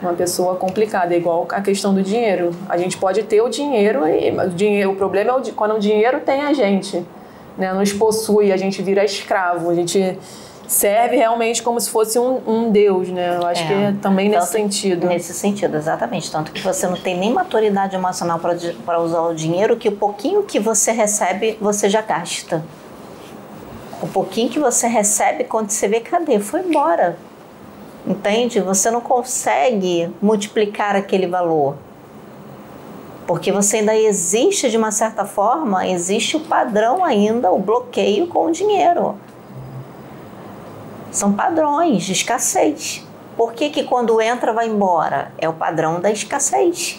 Uma pessoa complicada, é igual a questão do dinheiro. A gente pode ter o dinheiro, e, o, dinheiro, o problema é quando o dinheiro tem a gente, né? Nos possui, a gente vira escravo, a gente serve realmente como se fosse um, um deus, né? Eu acho É. que é também nesse Tanto- sentido. Nesse sentido, exatamente. Tanto que você não tem nem maturidade emocional para usar o dinheiro, que o pouquinho que você recebe, você já gasta. O pouquinho que você recebe, quando você vê, cadê? Foi embora. Entende? Você não consegue multiplicar aquele valor. Porque você ainda existe de uma certa forma, existe o padrão ainda, o bloqueio com o dinheiro. São padrões de escassez. Por que, que quando entra vai embora? É o padrão da escassez.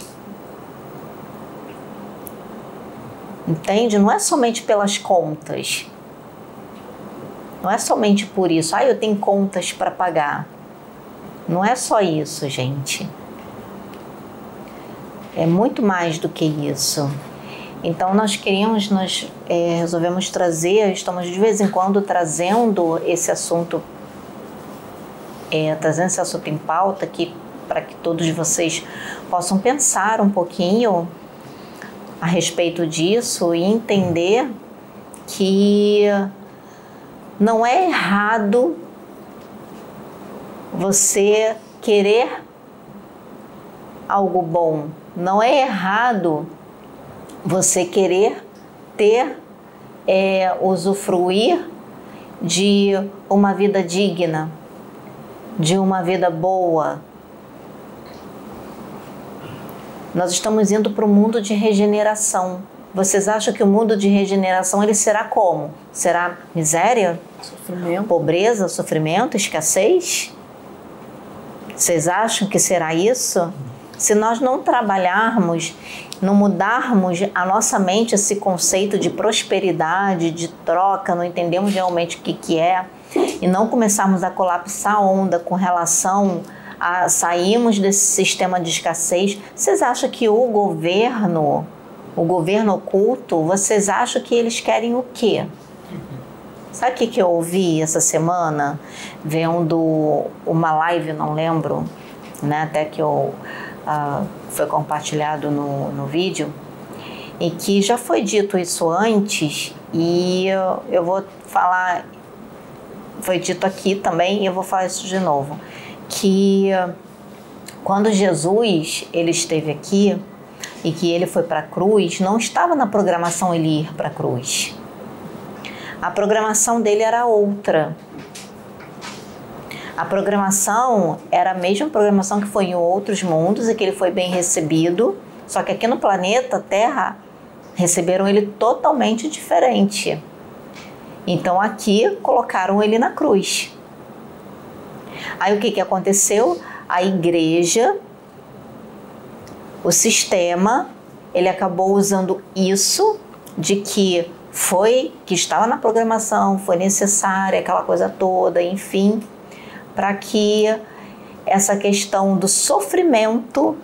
Entende? Não é somente pelas contas. Não é somente por isso. Ah, eu tenho contas para pagar. Não é só isso, gente. É muito mais do que isso. Então nós queríamos, nós é, resolvemos trazer, estamos de vez em quando trazendo esse assunto, é, trazendo esse assunto em pauta aqui para que todos vocês possam pensar um pouquinho a respeito disso e entender que não é errado você querer algo bom. Não é errado você querer ter, é, usufruir de uma vida digna, de uma vida boa. Nós estamos indo para o mundo de regeneração. Vocês acham que o mundo de regeneração ele será como? Será miséria, Sofrimento. pobreza, sofrimento, escassez? Vocês acham que será isso? Se nós não trabalharmos, não mudarmos a nossa mente esse conceito de prosperidade, de troca, não entendemos realmente o que, que é, e não começarmos a colapsar a onda com relação a sairmos desse sistema de escassez, vocês acham que o governo, o governo oculto, vocês acham que eles querem o quê? Sabe o que, eu ouvi essa semana? Vendo uma live, não lembro, né? Até que eu, ah, foi compartilhado no, no vídeo, e que já foi dito isso antes, e eu, eu vou falar, foi dito aqui também, e eu vou falar isso de novo, que ah, quando Jesus ele esteve aqui e que ele foi para a cruz, não estava na programação ele ir para a cruz. A programação dele era outra. A programação era a mesma programação que foi em outros mundos e que ele foi bem recebido, só que aqui no planeta Terra receberam ele totalmente diferente. Então aqui colocaram ele na cruz. Aí o que, que aconteceu? A igreja, o sistema, ele acabou usando isso de que foi, que estava na programação, foi necessária, aquela coisa toda, enfim, para que essa questão do sofrimento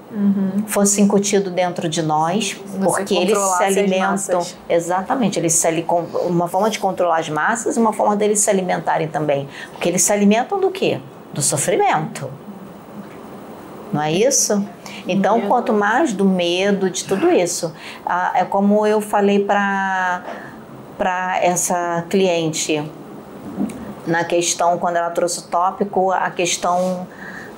fosse incutido dentro de nós, porque eles se alimentam. Exatamente, eles se ali- com- uma forma de controlar as massas e uma forma deles se alimentarem também. Porque eles se alimentam do quê? Do sofrimento. Não é isso? Então, medo. quanto mais do medo, de tudo isso. Ah, é como eu falei para para essa cliente na questão, quando ela trouxe o tópico, a questão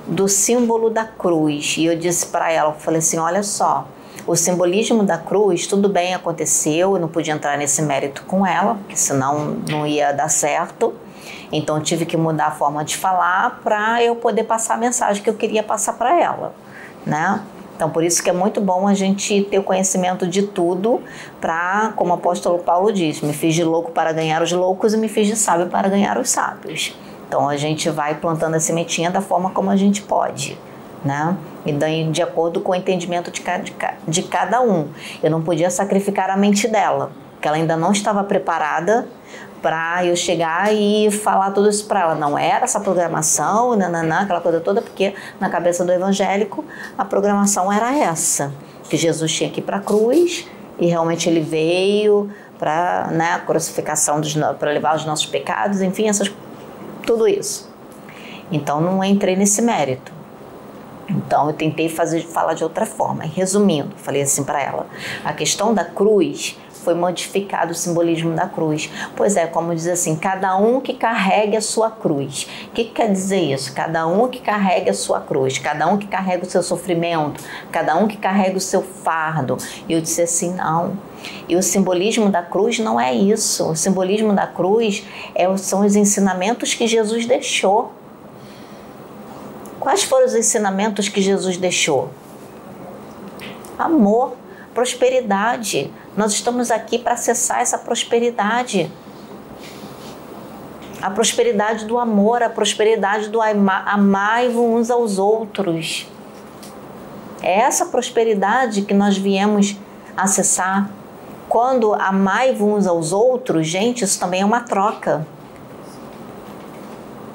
do símbolo da cruz. E eu disse para ela, eu falei assim, olha só, O simbolismo da cruz, tudo bem, aconteceu, eu não podia entrar nesse mérito com ela, porque senão não ia dar certo. Então tive que mudar a forma de falar para eu poder passar a mensagem que eu queria passar para ela, né? Então por isso que é muito bom a gente ter o conhecimento de tudo para, como o apóstolo Paulo diz, me fiz de louco para ganhar os loucos e me fiz de sábio para ganhar os sábios. Então a gente vai plantando a sementinha da forma como a gente pode, né? E daí de acordo com o entendimento de, de, de cada um. Eu não podia sacrificar a mente dela, que ela ainda não estava preparada para eu chegar e falar tudo isso para ela. Não era essa programação, nananã, aquela coisa toda, porque na cabeça do evangélico a programação era essa: que Jesus tinha que ir para a cruz e realmente ele veio para né, a crucificação para levar os nossos pecados, enfim, essas, tudo isso. Então não entrei nesse mérito. Então eu tentei fazer falar de outra forma. Resumindo, falei assim para ela: a questão da cruz foi modificado o simbolismo da cruz. Pois é, como diz assim, cada um que carregue a sua cruz. O que, que quer dizer isso? Cada um que carregue a sua cruz, cada um que carrega o seu sofrimento, cada um que carrega o seu fardo. E eu disse assim, não. E o simbolismo da cruz não é isso. O simbolismo da cruz é, são os ensinamentos que Jesus deixou. Quais foram os ensinamentos que Jesus deixou? Amor, prosperidade, nós estamos aqui para acessar essa prosperidade. A prosperidade do amor, a prosperidade do amar uns aos outros. É essa prosperidade que nós viemos acessar. Quando amai uns aos outros, gente, isso também é uma troca.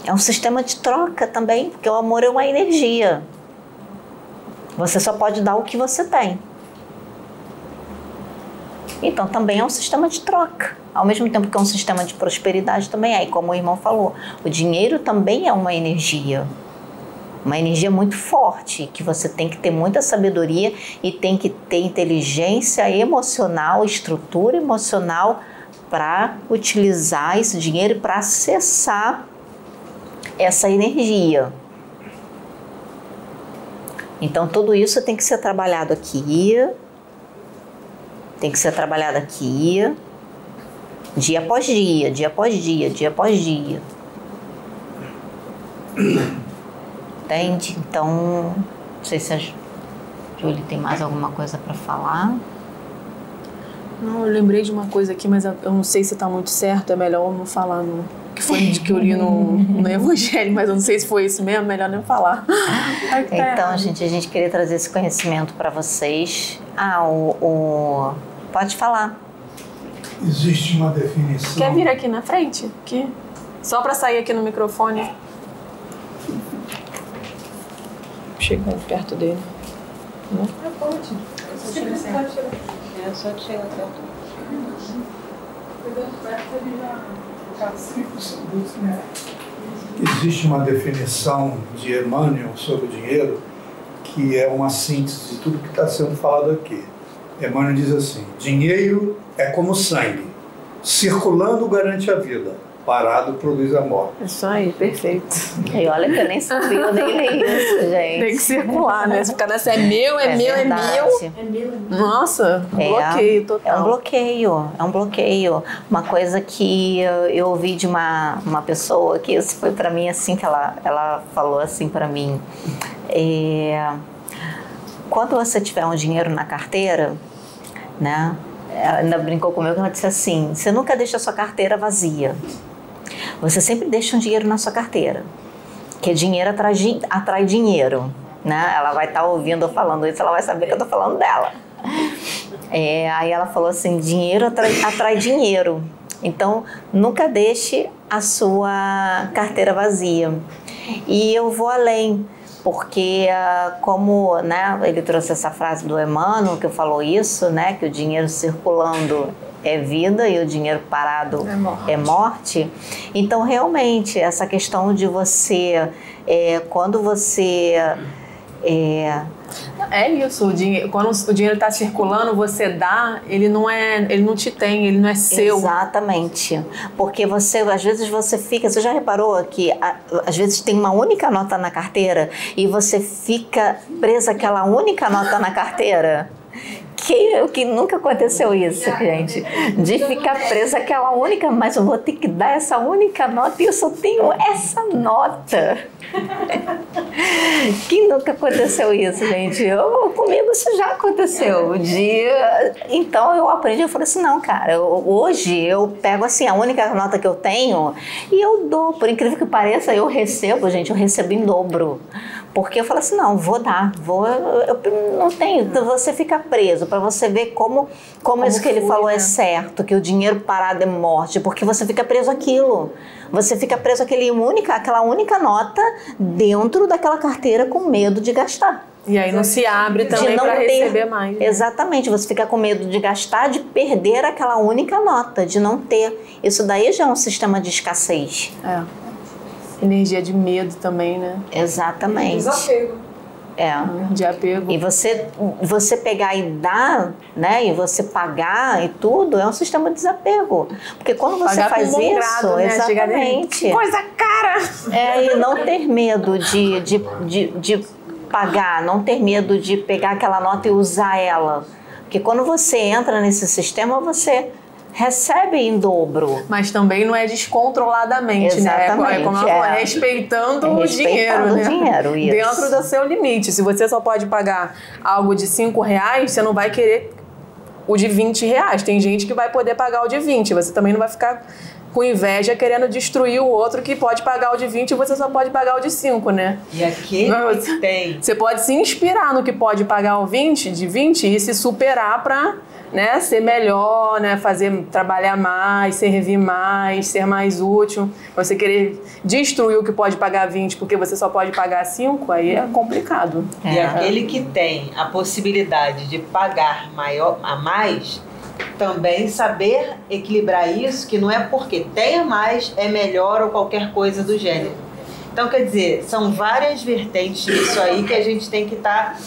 É um sistema de troca também, porque o amor é uma energia. Você só pode dar o que você tem. Então também é um sistema de troca. Ao mesmo tempo que é um sistema de prosperidade também é. E como o irmão falou, o dinheiro também é uma energia. Uma energia muito forte, que você tem que ter muita sabedoria e tem que ter inteligência emocional, estrutura emocional para utilizar esse dinheiro para acessar essa energia. Então tudo isso tem que ser trabalhado aqui tem que ser trabalhada aqui, dia após dia, dia após dia, dia após dia. Entende? Então, não sei se a Júlia tem mais alguma coisa para falar. Não, eu lembrei de uma coisa aqui, mas eu não sei se está muito certo, é melhor não falar no que foi de que eu li no, no Evangelho, mas eu não sei se foi isso mesmo, melhor nem falar. então, gente, a gente queria trazer esse conhecimento para vocês. Ah, o, o Pode falar. Existe uma definição. Quer vir aqui na frente? Aqui. Só para sair aqui no microfone. Chegando perto dele. Não? É, pode. Só chega assim. É, só chega perto. Existe uma definição de Emmanuel sobre o dinheiro que é uma síntese de tudo que está sendo falado aqui. Emmanuel diz assim: dinheiro é como sangue, circulando garante a vida, parado produz a morte. Isso aí, perfeito. E olha que eu nem sabia, nem li isso, gente. Tem que circular, né? Se ficar nessa é meu, é, é meu, verdade. é meu. É meu, é meu. Nossa, um é, bloqueio total. É um bloqueio, é um bloqueio. Uma coisa que eu ouvi de uma, uma pessoa que isso foi para mim assim, que ela, ela falou assim para mim. É, quando você tiver um dinheiro na carteira, né? Ela ainda brincou comigo que ela disse assim: você nunca deixa a sua carteira vazia. Você sempre deixa um dinheiro na sua carteira. Que dinheiro atrai, atrai dinheiro. Né? Ela vai estar tá ouvindo eu falando isso, ela vai saber que eu estou falando dela. É, aí ela falou assim: dinheiro atrai, atrai dinheiro. Então, nunca deixe a sua carteira vazia. E eu vou além porque ah, como né, ele trouxe essa frase do Emmanuel que falou isso, né, que o dinheiro circulando é vida e o dinheiro parado é morte. É morte. Então realmente essa questão de você é, quando você é, é isso, o dinheiro, quando o dinheiro está circulando, você dá, ele não é, ele não te tem, ele não é seu. Exatamente, porque você, às vezes você fica, você já reparou que às vezes tem uma única nota na carteira e você fica presa aquela única nota na carteira? Quem, que nunca aconteceu isso, gente? De ficar presa aquela única, mas eu vou ter que dar essa única nota e eu só tenho essa nota. Que nunca aconteceu isso, gente? Eu, comigo isso já aconteceu. De, então eu aprendi, eu falei assim, não, cara, eu, hoje eu pego assim a única nota que eu tenho e eu dou. Por incrível que pareça, eu recebo, gente, eu recebo em dobro. Porque eu falo assim, não, vou dar, vou, eu, não tenho, então você fica preso para você ver como, como, como isso que ele falou é né? é certo, que o dinheiro parado é morte, porque você fica preso aquilo. Você fica preso àquele única, aquela única nota dentro daquela carteira com medo de gastar. E aí não se abre também para receber mais. Né? Exatamente, você fica com medo de gastar, de perder aquela única nota, de não ter. Isso daí já é um sistema de escassez. É energia de medo também, né? Exatamente. Desapego. É. De apego. E você, você pegar e dar, né? E você pagar e tudo, é um sistema de desapego. Porque quando você pagar faz isso, grado, né? exatamente. Coisa cara! É, e não ter medo de, de, de, de pagar, não ter medo de pegar aquela nota e usar ela. Porque quando você entra nesse sistema, você recebe em dobro. Mas também não é descontroladamente, Exatamente, né? É, como ela é. respeitando, é respeitando o dinheiro, né? dinheiro isso. Dentro do seu limite. Se você só pode pagar algo de 5 reais, você não vai querer o de 20 reais. Tem gente que vai poder pagar o de 20. Você também não vai ficar com inveja querendo destruir o outro que pode pagar o de 20 e você só pode pagar o de 5, né? E aquele que tem. Você pode se inspirar no que pode pagar o 20, de 20 e se superar para né, ser melhor, né, fazer trabalhar mais, servir mais, ser mais útil. Você querer destruir o que pode pagar 20 porque você só pode pagar 5, aí é complicado. É. E aquele que tem a possibilidade de pagar maior a mais, também saber equilibrar isso, que não é porque tenha mais é melhor ou qualquer coisa do gênero. Então, quer dizer, são várias vertentes disso aí que a gente tem que estar tá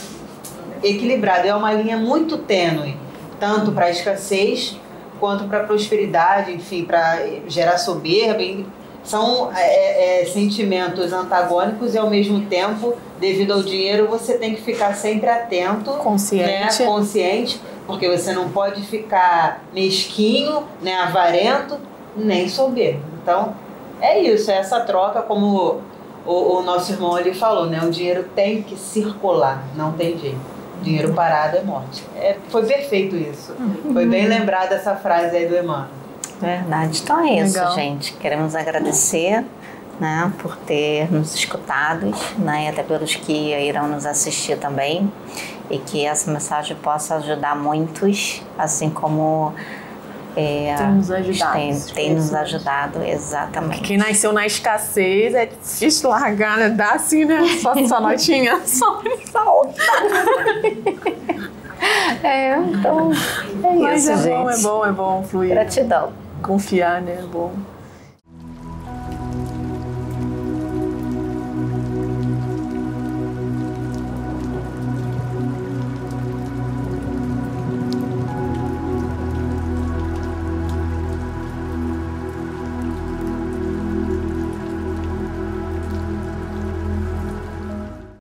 equilibrado. É uma linha muito tênue tanto para a escassez quanto para a prosperidade, enfim, para gerar soberba. São é, é, sentimentos antagônicos e ao mesmo tempo, devido ao dinheiro, você tem que ficar sempre atento, consciente, né? consciente, porque você não pode ficar mesquinho, né? avarento, nem soberbo. Então, é isso, é essa troca, como o, o nosso irmão ali falou, né? O dinheiro tem que circular, não tem jeito. Dinheiro parado é morte. É, foi perfeito isso. Foi bem lembrada essa frase aí do Emmanuel. Verdade. Então é isso, Legal. gente. Queremos agradecer né, por ter nos escutado né, e até pelos que irão nos assistir também. E que essa mensagem possa ajudar muitos, assim como é, tem nos ajudado. Tem, tem nos ajudado, exatamente. Quem nasceu na escassez é difícil largar, né? Dá assim, né? Só essa notinha, só solta. é, então, é Mas isso, é gente. bom, é bom, é bom fluir. Gratidão. Confiar, né? É bom.